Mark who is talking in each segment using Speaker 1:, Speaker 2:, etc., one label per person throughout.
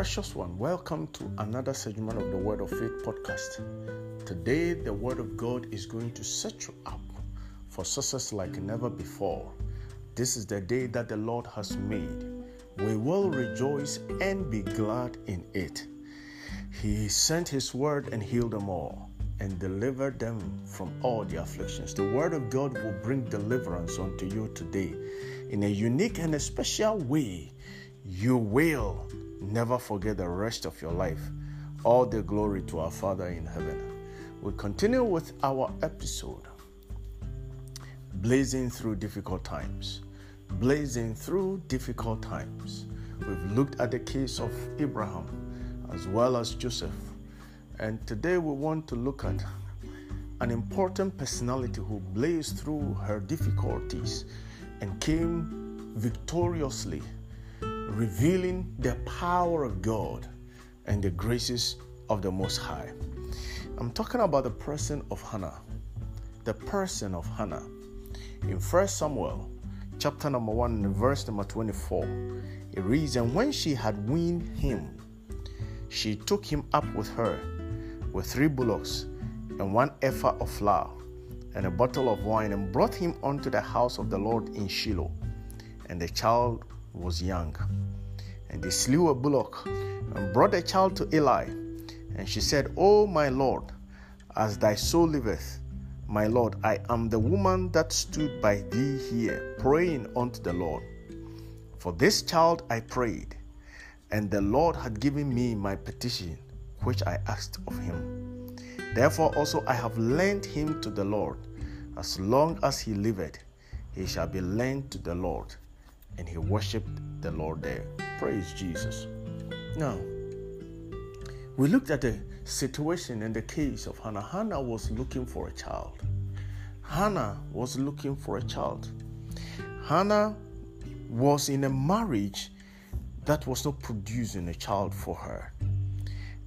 Speaker 1: Precious one, welcome to another segment of the Word of Faith podcast. Today, the Word of God is going to set you up for success like never before. This is the day that the Lord has made. We will rejoice and be glad in it. He sent His word and healed them all and delivered them from all their afflictions. The Word of God will bring deliverance unto you today in a unique and a special way. You will never forget the rest of your life. All the glory to our Father in heaven. We continue with our episode Blazing Through Difficult Times. Blazing Through Difficult Times. We've looked at the case of Abraham as well as Joseph. And today we want to look at an important personality who blazed through her difficulties and came victoriously revealing the power of God and the graces of the Most High. I'm talking about the person of Hannah. The person of Hannah. In 1 Samuel, chapter number 1, verse number 24, it reads, And when she had weaned him, she took him up with her with three bullocks and one ephah of flour and a bottle of wine and brought him unto the house of the Lord in Shiloh. And the child was young. And they slew a bullock and brought the child to Eli. And she said, O my Lord, as thy soul liveth, my Lord, I am the woman that stood by thee here, praying unto the Lord. For this child I prayed, and the Lord had given me my petition, which I asked of him. Therefore also I have lent him to the Lord. As long as he liveth, he shall be lent to the Lord and he worshiped the Lord there. Praise Jesus. Now, we looked at the situation and the case of Hannah. Hannah was looking for a child. Hannah was looking for a child. Hannah was in a marriage that was not producing a child for her.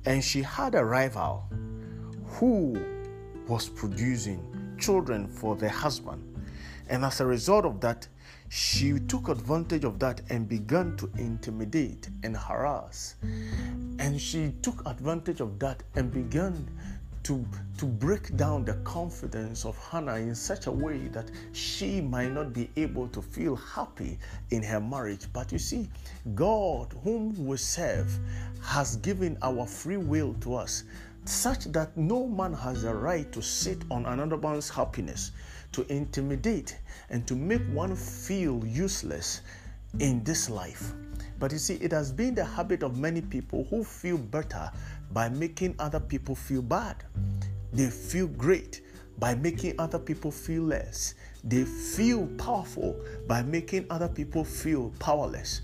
Speaker 1: And she had a rival who was producing children for the husband. And as a result of that, she took advantage of that and began to intimidate and harass. And she took advantage of that and began to, to break down the confidence of Hannah in such a way that she might not be able to feel happy in her marriage. But you see, God, whom we serve, has given our free will to us such that no man has a right to sit on another man's happiness to intimidate and to make one feel useless in this life. But you see, it has been the habit of many people who feel better by making other people feel bad. They feel great by making other people feel less. They feel powerful by making other people feel powerless.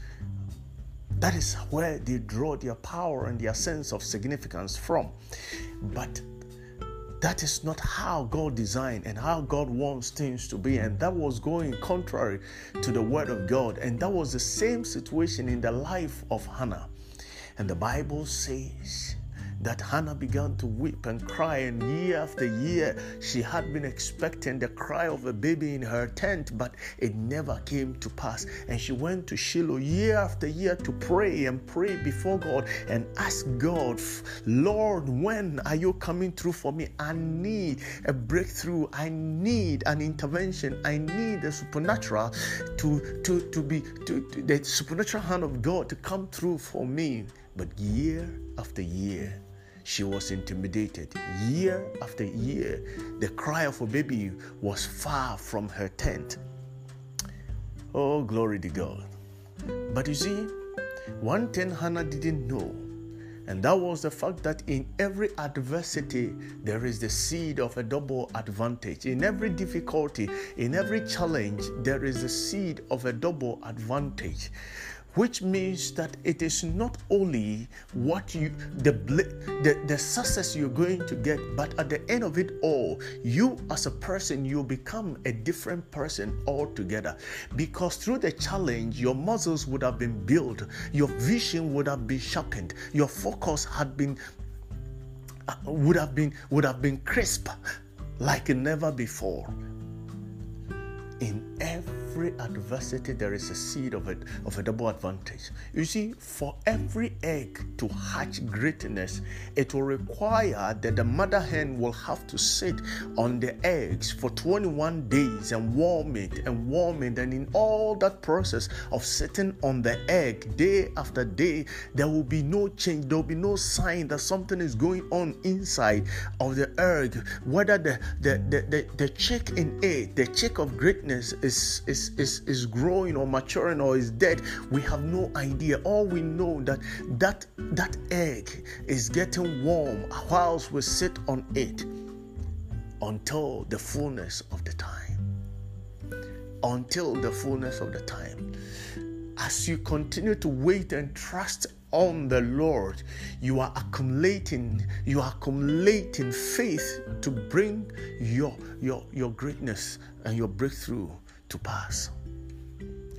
Speaker 1: That is where they draw their power and their sense of significance from. But that is not how God designed and how God wants things to be. And that was going contrary to the word of God. And that was the same situation in the life of Hannah. And the Bible says that Hannah began to weep and cry, and year after year she had been expecting the cry of a baby in her tent, but it never came to pass. And she went to Shiloh year after year to pray and pray before God and ask God, Lord, when are you coming through for me? I need a breakthrough, I need an intervention, I need the supernatural to, to, to be to, to the supernatural hand of God to come through for me. But year after year, she was intimidated. Year after year, the cry of a baby was far from her tent. Oh, glory to God. But you see, one thing Hannah didn't know, and that was the fact that in every adversity, there is the seed of a double advantage. In every difficulty, in every challenge, there is the seed of a double advantage which means that it is not only what you the, the the success you're going to get but at the end of it all you as a person you become a different person altogether. Because through the challenge your muscles would have been built your vision would have been sharpened your focus had been uh, would have been would have been crisp like never before in every adversity there is a seed of it of a double advantage. You see for every egg to hatch greatness it will require that the mother hen will have to sit on the eggs for 21 days and warm it and warm it. And in all that process of sitting on the egg day after day there will be no change. There will be no sign that something is going on inside of the egg. Whether the the the, the, the chick in it the chick of greatness is, is, is, is growing or maturing or is dead, we have no idea. All we know that that that egg is getting warm whilst we sit on it until the fullness of the time. Until the fullness of the time. As you continue to wait and trust on the Lord, you are accumulating, you are accumulating faith to bring your your your greatness and your breakthrough to pass.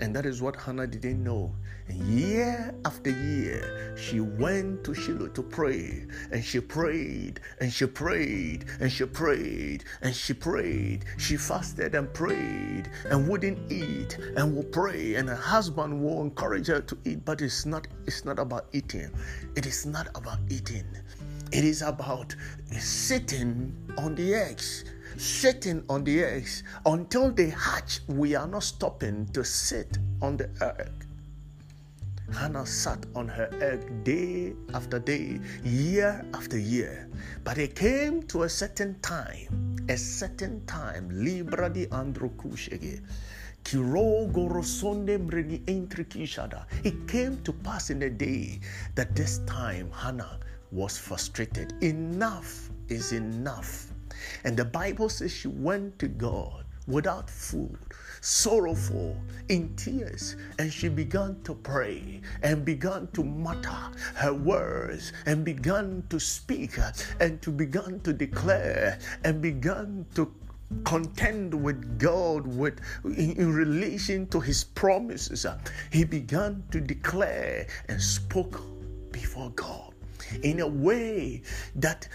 Speaker 1: And that is what Hannah didn't know. And year after year, she went to Shiloh to pray. And she prayed, and she prayed, and she prayed, and she prayed. She fasted and prayed, and wouldn't eat, and would pray. And her husband will encourage her to eat. But it's not, it's not about eating. It is not about eating. It is about sitting on the eggs sitting on the eggs until they hatch. We are not stopping to sit on the egg. Hannah sat on her egg day after day, year after year. But it came to a certain time, a certain time, Libra di Androkushege. It came to pass in a day that this time Hannah was frustrated. Enough is enough. And the Bible says she went to God without food, sorrowful, in tears, and she began to pray and began to mutter her words and began to speak and to began to declare and began to contend with God with in, in, relation to his promises. He began to declare and spoke before God in a way that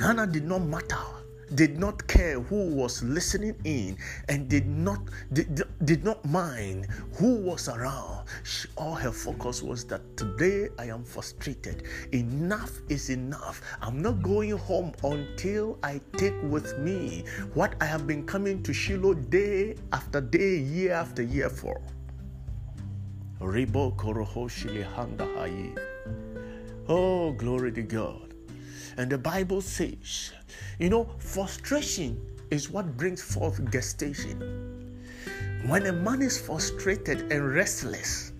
Speaker 1: Hannah did not matter did not care who was listening in and did not did, did not mind who was around. She, all her focus was that today i am frustrated. Enough is enough. I'm not going home until i take with me what i have been coming to shiloh day after day year after year for. Oh, glory to God. And the Bible says, you know, frustration is what brings forth gestation. When a man is frustrated and restless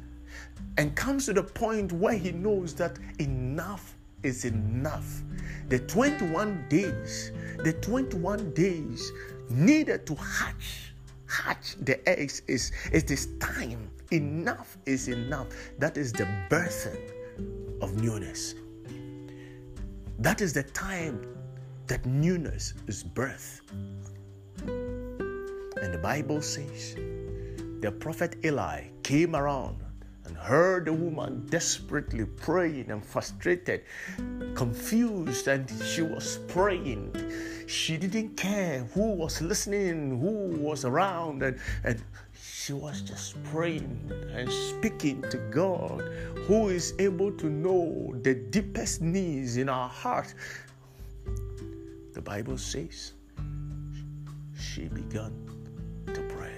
Speaker 1: and comes to the point where he knows that enough is enough, the 21 days, the 21 days needed to hatch, hatch the eggs is it is time. Enough is enough. That is the birthing of newness. That is the time that newness is birth. And the Bible says the prophet Eli came around and heard the woman desperately praying and frustrated, confused, and she was praying. She didn't care who was listening, who was around, and, and she was just praying and speaking to God, who is able to know the deepest needs in our heart. The Bible says she began to pray.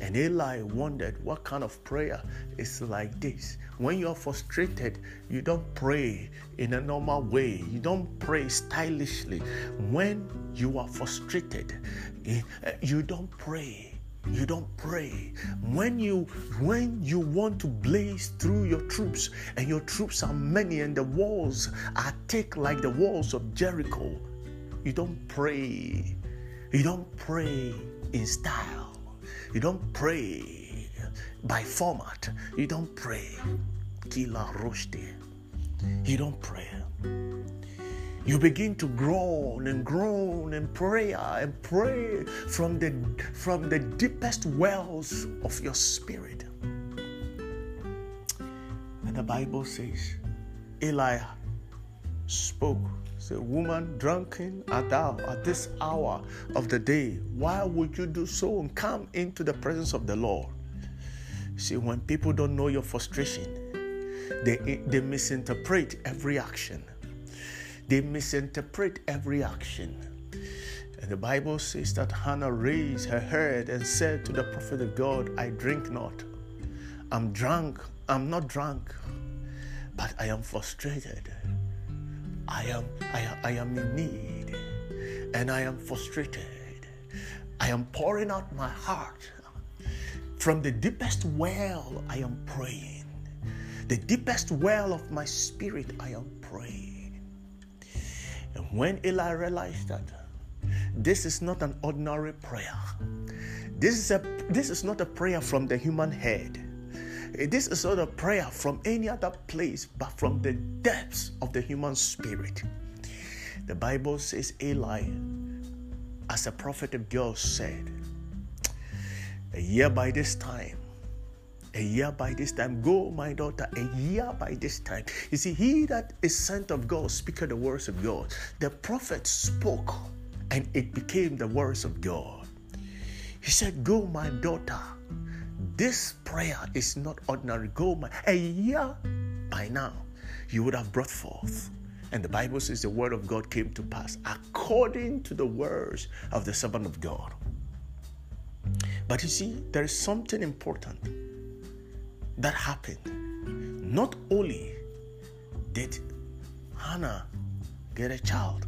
Speaker 1: And Eli wondered what kind of prayer is like this. When you're frustrated, you don't pray in a normal way, you don't pray stylishly. When you are frustrated, eh, you don't pray you don't pray. When you when you want to blaze through your troops and your troops are many and the walls are thick like the walls of jericho you don't pray. You don't pray in style. You don't pray by format. You don't pray. Kila you don't pray you begin to groan and groan and pray ah, and pray from the from the deepest wells of your spirit. And the Bible says, Eli spoke Say, woman, drunken art thou at this hour of the day. Why would you do so and come into the presence of the Lord? See, when people don't know your frustration, they, they misinterpret every action. They misinterpret every action. And the Bible says that Hannah raised her head and said to the prophet of God, I drink not. I'm drunk. I'm not drunk, but I am frustrated. I am, I, I am in need and I am frustrated. I am pouring out my heart. From the deepest well, I am praying. The deepest well of my spirit, I am praying. And when Eli realized that this is not an ordinary prayer, this is, a, this is not a prayer from the human head. This is not a prayer from any other place but from the depths of the human spirit. The Bible says Eli, as a prophet of God, said, a year by this time. A year by this time. Go, my daughter, a year by this time. You see, he that is sent of God speaketh the words of God. The prophet spoke, and it became the words of God. He said, Go, my daughter. This prayer is not ordinary. Go, my a year by now, you would have brought forth. And the Bible says the word of God came to pass according to the words of the servant of God. But you see, there is something important that happened. Not only did Hannah get a child,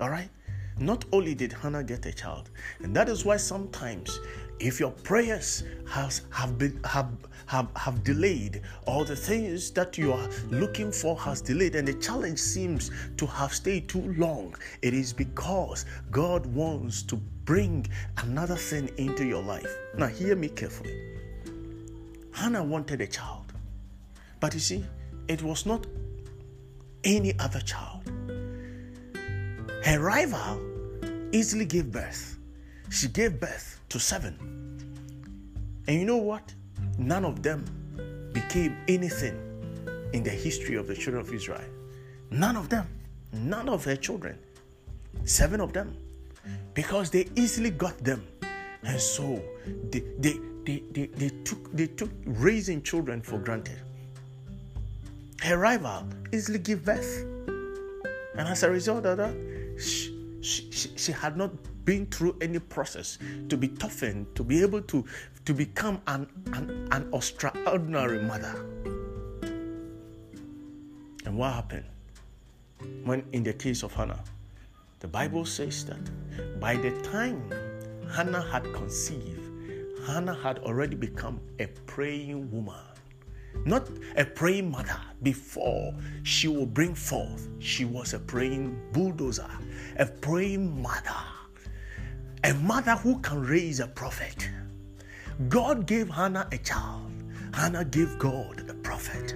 Speaker 1: all right? Not only did Hannah get a child, and that is why sometimes if your prayers has have been have have, have delayed or the things that you are looking for has delayed and the challenge seems to have stayed too long it is because god wants to bring another thing into your life now hear me carefully hannah wanted a child but you see it was not any other child her rival easily gave birth she gave birth to seven. And you know what? None of them became anything in the history of the children of Israel. None of them. None of her children. Seven of them. Because they easily got them. And so they, they, they, they, they took, they took raising children for granted. Her rival easily gave birth. And as a result of that, she, she, she, she had not been through any process to be toughened, to be able to, to become an, an, an extraordinary mother. And what happened? When in the case of Hannah, the Bible says that by the time Hannah had conceived, Hannah had already become a praying woman. Not a praying mother. Before she will bring forth, she was a praying bulldozer, a praying mother a mother who can raise a prophet. God gave Hannah a child, Hannah gave God a prophet.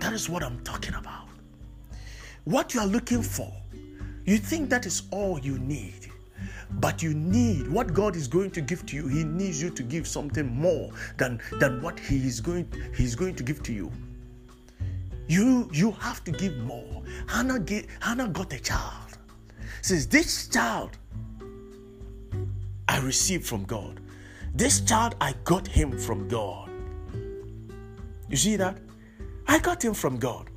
Speaker 1: That is what I'm talking about. What you are looking for, you think that is all you need. But you need what God is going to give to you. He needs you to give something more than, than what He is going, He's going to give to you. You you have to give more. Hannah, get, Hannah got a child. Says this child I received from God. This child, I got him from God. You see that? I got him from God.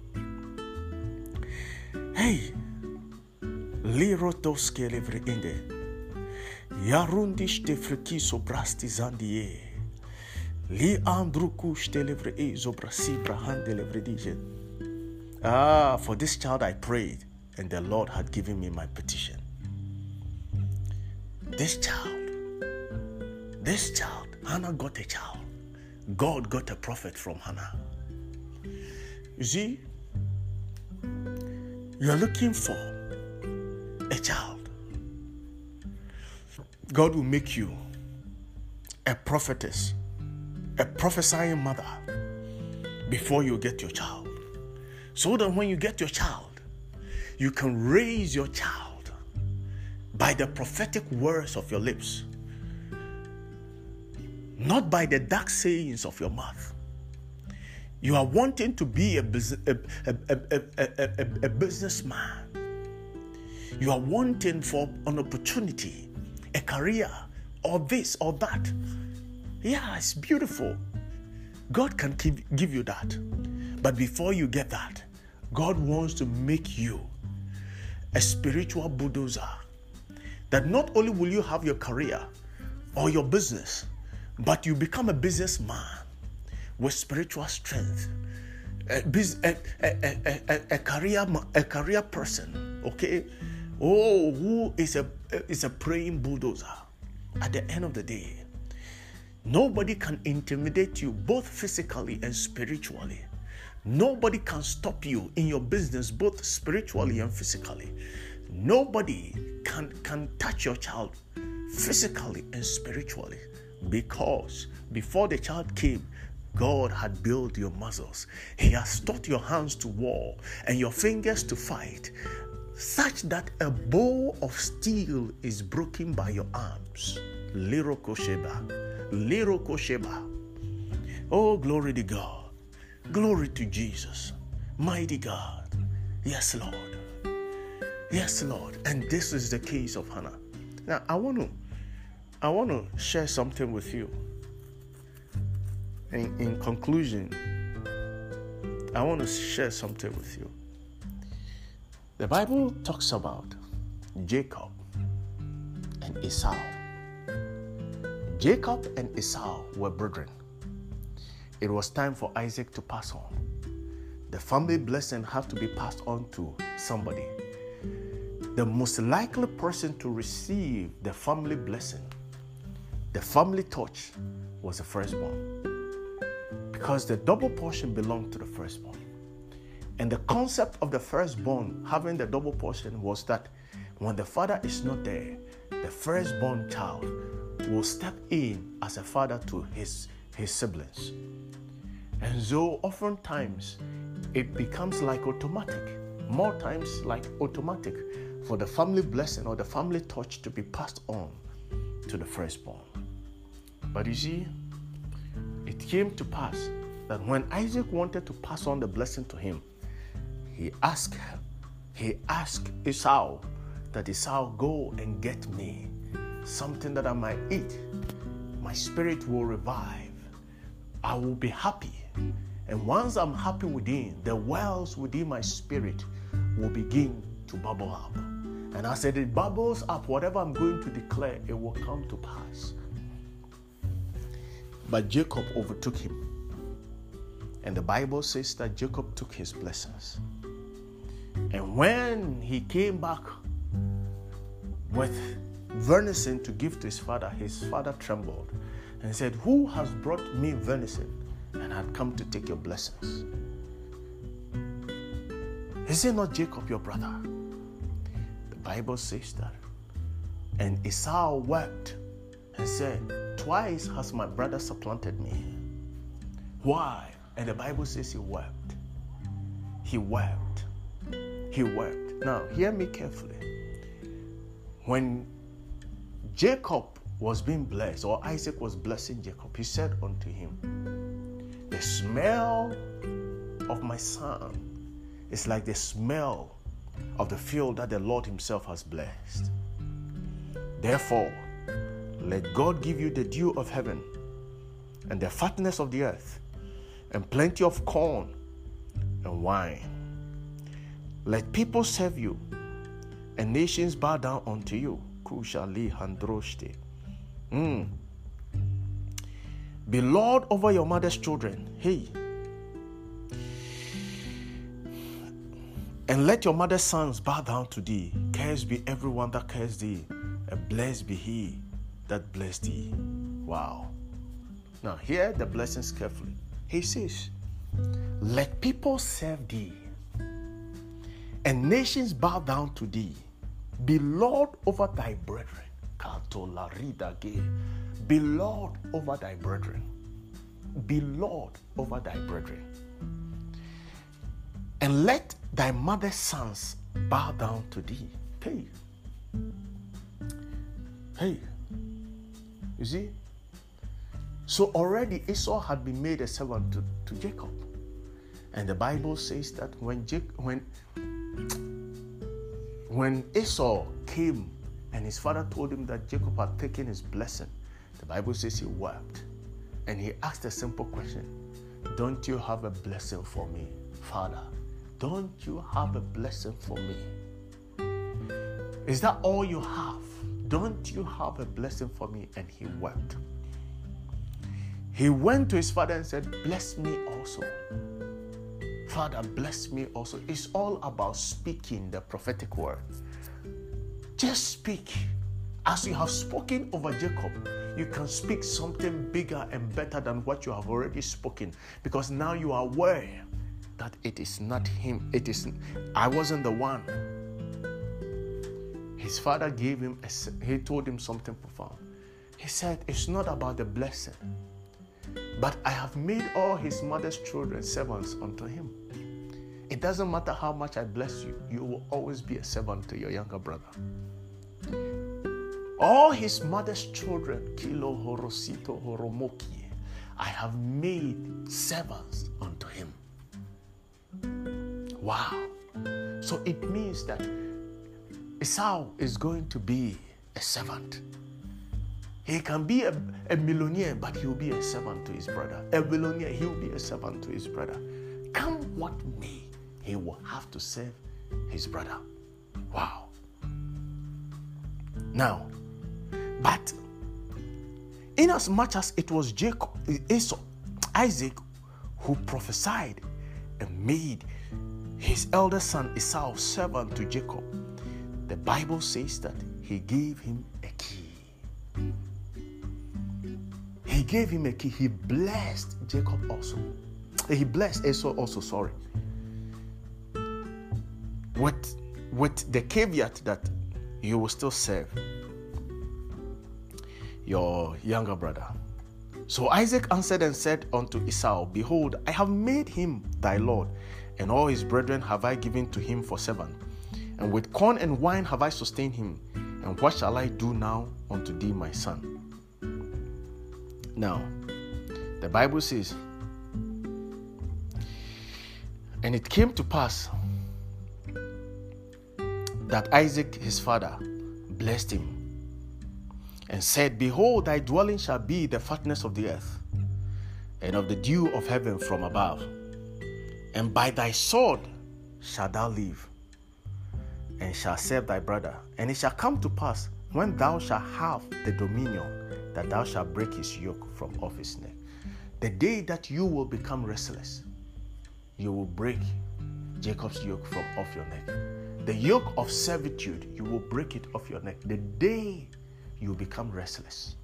Speaker 1: Hey, lirotoske levre inde. Yarundish te frikiso brasti zandie. Li andrukush te levre e zobrasi brahande levre. Ah, for this child I prayed, and the Lord had given me my petition. This child this child, Hannah got a child. God got a prophet from Hannah. You see, you're looking for a child. God will make you a prophetess, a prophesying mother before you get your child. So that when you get your child, you can raise your child by the prophetic words of your lips not by the dark sayings of your mouth. You are wanting to be a, a, a, a, a, businessman. You are wanting for an opportunity, a career, or this or that. Yeah, it's beautiful. God can give, give you that. But before you get that, God wants to make you a spiritual bulldozer. That not only will you have your career or your business, but you become a businessman with spiritual strength, a, a, a, a, a, career a career person, okay? Oh, who is a is a praying bulldozer? At the end of the day, nobody can intimidate you both physically and spiritually. Nobody can stop you in your business both spiritually and physically. Nobody can can touch your child physically and spiritually because before the child came, God had built your muscles. He has taught your hands to war and your fingers to fight, such that a bow of steel is broken by your arms. Little Kosheba. Little Kosheba. Oh, glory to God. Glory to Jesus. Mighty God. Yes, Lord. Yes, Lord. And this is the case of Hannah. Now, I want to I want to share something with you. In, in conclusion, I want to share something with you. The Bible talks about Jacob and Esau. Jacob and Esau were brethren. It was time for Isaac to pass on. The family blessing had to be passed on to somebody. The most likely person to receive the family blessing the family touch was the firstborn because the double portion belonged to the firstborn. And the concept of the firstborn having the double portion was that when the father is not there, the firstborn child will step in as a father to his, his siblings. And so oftentimes it becomes like automatic, more times like automatic for the family blessing or the family touch to be passed on to the firstborn. But you see, it came to pass that when Isaac wanted to pass on the blessing to him, he asked he asked Esau that Esau go and get me something that I might eat. My spirit will revive. I will be happy. And once I'm happy within, the wells within my spirit will begin to bubble up. And as it bubbles up, whatever I'm going to declare, it will come to pass. But Jacob overtook him. And the Bible says that Jacob took his blessings. And when he came back with venison to give to his father, his father trembled and said, Who has brought me venison and had come to take your blessings? Is it not Jacob, your brother? The Bible says that. And Esau wept and said, Twice has my brother supplanted me. Why? And the Bible says he wept. He wept. He wept. Now, hear me carefully. When Jacob was being blessed, or Isaac was blessing Jacob, he said unto him, The smell of my son is like the smell of the field that the Lord Himself has blessed. Therefore, let God give you the dew of heaven and the fatness of the earth and plenty of corn and wine. Let people serve you and nations bow down unto you. Kushali handroshte. Mm. Be Lord over your mother's children. Hey. And let your mother's sons bow down to thee. Cursed be everyone that cares thee, and blessed be he that bless thee. Wow. Now, hear the blessings carefully. He says, Let people serve thee, and nations bow down to thee. Be Lord over thy brethren. Be Lord over thy brethren. Be Lord over thy brethren. And let thy mother's sons bow down to thee. Hey. Hey. You see? So already Esau had been made a servant to, to Jacob. And the Bible says that when Jacob, when when Esau came and his father told him that Jacob had taken his blessing, the Bible says he wept. And he asked a simple question Don't you have a blessing for me, Father? Don't you have a blessing for me? Is that all you have? Don't you have a blessing for me? And he wept. He went to his father and said, Bless me also. Father, bless me also. It's all about speaking the prophetic word. Just speak. As you have spoken over Jacob, you can speak something bigger and better than what you have already spoken because now you are aware that it is not him. It is I wasn't the one. His father gave him a, he told him something profound. He said, "It's not about the blessing, but I have made all his mother's children servants unto him." It doesn't matter how much I bless you, you will always be a servant to your younger brother. All his mother's children, Kilo Horosito Horomoki, I have made servants unto him. Wow. So it means that Esau is going to be a servant. He can be a, a millionaire, but he'll be a servant to his brother. A billionaire, he'll be a servant to his brother. Come what may he will have to serve his brother. Wow. Now, but inasmuch as it was Jacob, Esau, Isaac who prophesied and made his elder son Esau servant to Jacob, the Bible says that he gave him He gave him a key. He blessed Jacob also. He blessed Esau also, sorry with with the caveat that you will still serve your younger brother. So Isaac answered and said unto Esau, Behold, I have made him thy Lord, and all his brethren have I given to him for servant. And with corn and wine have I sustained him. And what shall I do now unto thee, my son? Now, the Bible says, And it came to pass that Isaac his father blessed him and said, Behold, thy dwelling shall be the fatness of the earth, and of the dew of heaven from above. And by thy sword shalt thou live, and shall serve thy brother. And it shall come to pass, when thou shalt have the dominion, that thou shalt break his yoke from off his neck. The day that you will become restless, you will break Jacob's yoke from off your neck. The yoke of servitude, you will break it off your neck. The day you become restless.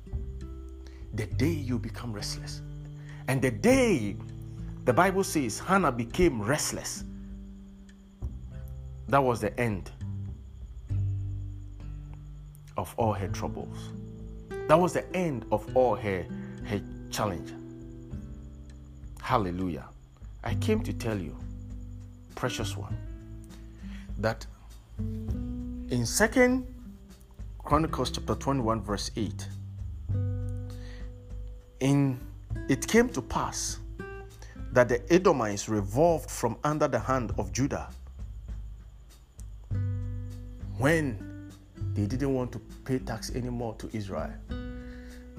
Speaker 1: The day you become restless. And the day the Bible says Hannah became restless, that was the end of all her troubles. That was the end of all her, her challenge. Hallelujah. I came to tell you, precious one that in second chronicles chapter 21 verse 8 in it came to pass that the edomites revolved from under the hand of judah when they didn't want to pay tax anymore to israel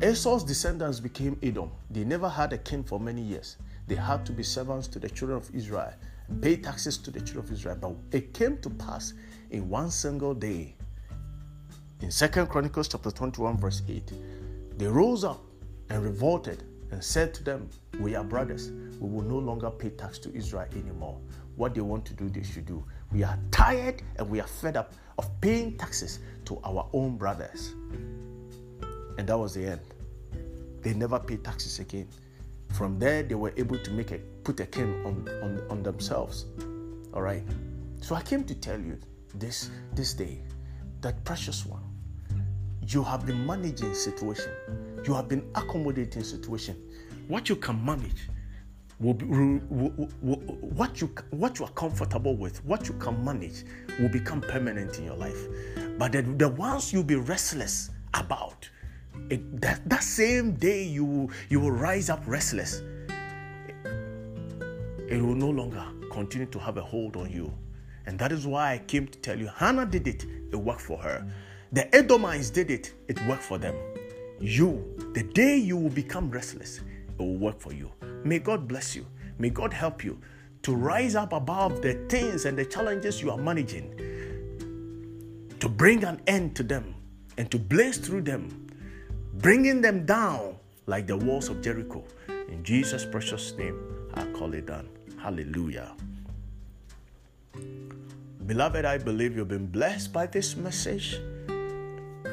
Speaker 1: esau's descendants became edom they never had a king for many years they had to be servants to the children of israel pay taxes to the children of Israel. But it came to pass in one single day. In Second Chronicles chapter 21, verse 8, they rose up and revolted and said to them, We are brothers. We will no longer pay tax to Israel anymore. What they want to do, they should do. We are tired and we are fed up of paying taxes to our own brothers. And that was the end. They never paid taxes again. From there, they were able to make a put a king on, on, on themselves. All right. So I came to tell you this this day that precious one, you have been managing situation, you have been accommodating situation. What you can manage will be will, will, what you what you are comfortable with, what you can manage will become permanent in your life. But the, the ones you'll be restless about, it, that, that same day you, you will rise up restless. it will no longer continue to have a hold on you. And that is why I came to tell you Hannah did it, it worked for her. The Edomites did it, it worked for them. You, the day you will become restless, it will work for you. May God bless you. May God help you to rise up above the things and the challenges you are managing, to bring an end to them and to blaze through them, bringing them down like the walls of Jericho. In Jesus' precious name, I call it done. Hallelujah. Beloved, I believe you've been blessed by this message.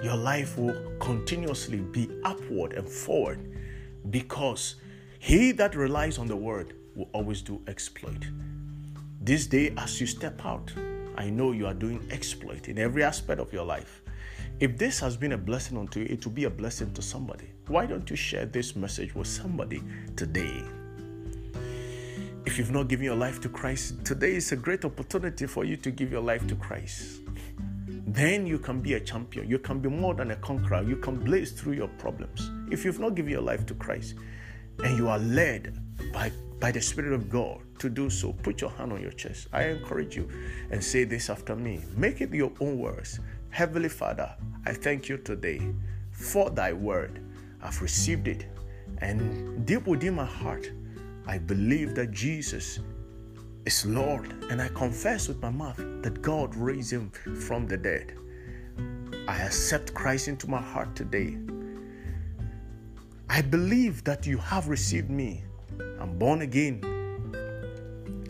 Speaker 1: Your life will continuously be upward and forward because he that relies on the word will always do exploit. This day, as you step out, I know you are doing exploit in every aspect of your life. If this has been a blessing unto you, it will be a blessing to somebody. Why don't you share this message with somebody today? If you've not given your life to Christ, today is a great opportunity for you to give your life to Christ. Then you can be a champion. You can be more than a conqueror. You can blaze through your problems. If you've not given your life to Christ and you are led by, by the Spirit of God to do so, put your hand on your chest. I encourage you and say this after me. Make it your own words. Heavenly Father, I thank you today for thy word. I've received it. And deep within my heart, I believe that Jesus is Lord. And I confess with my mouth that God raised him from the dead. I accept Christ into my heart today. I believe that you have received me. I'm born again.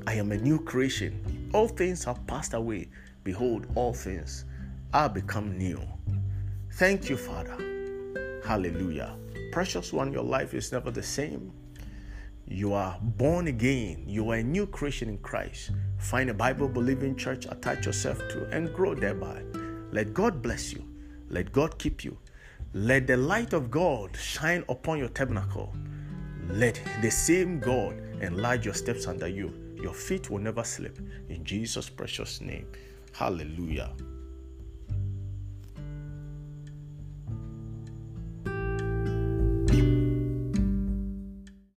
Speaker 1: I am a new creation. All things have passed away. Behold, all things are become new. Thank you, Father. Hallelujah. Precious one, your life is never the same. You are born again. You are a new creation in Christ. Find a Bible believing church, attach yourself to, and grow thereby. Let God bless you. Let God keep you. Let the light of God shine upon your tabernacle. Let the same God enlarge your steps under you. Your feet will never slip. In Jesus' precious name. Hallelujah.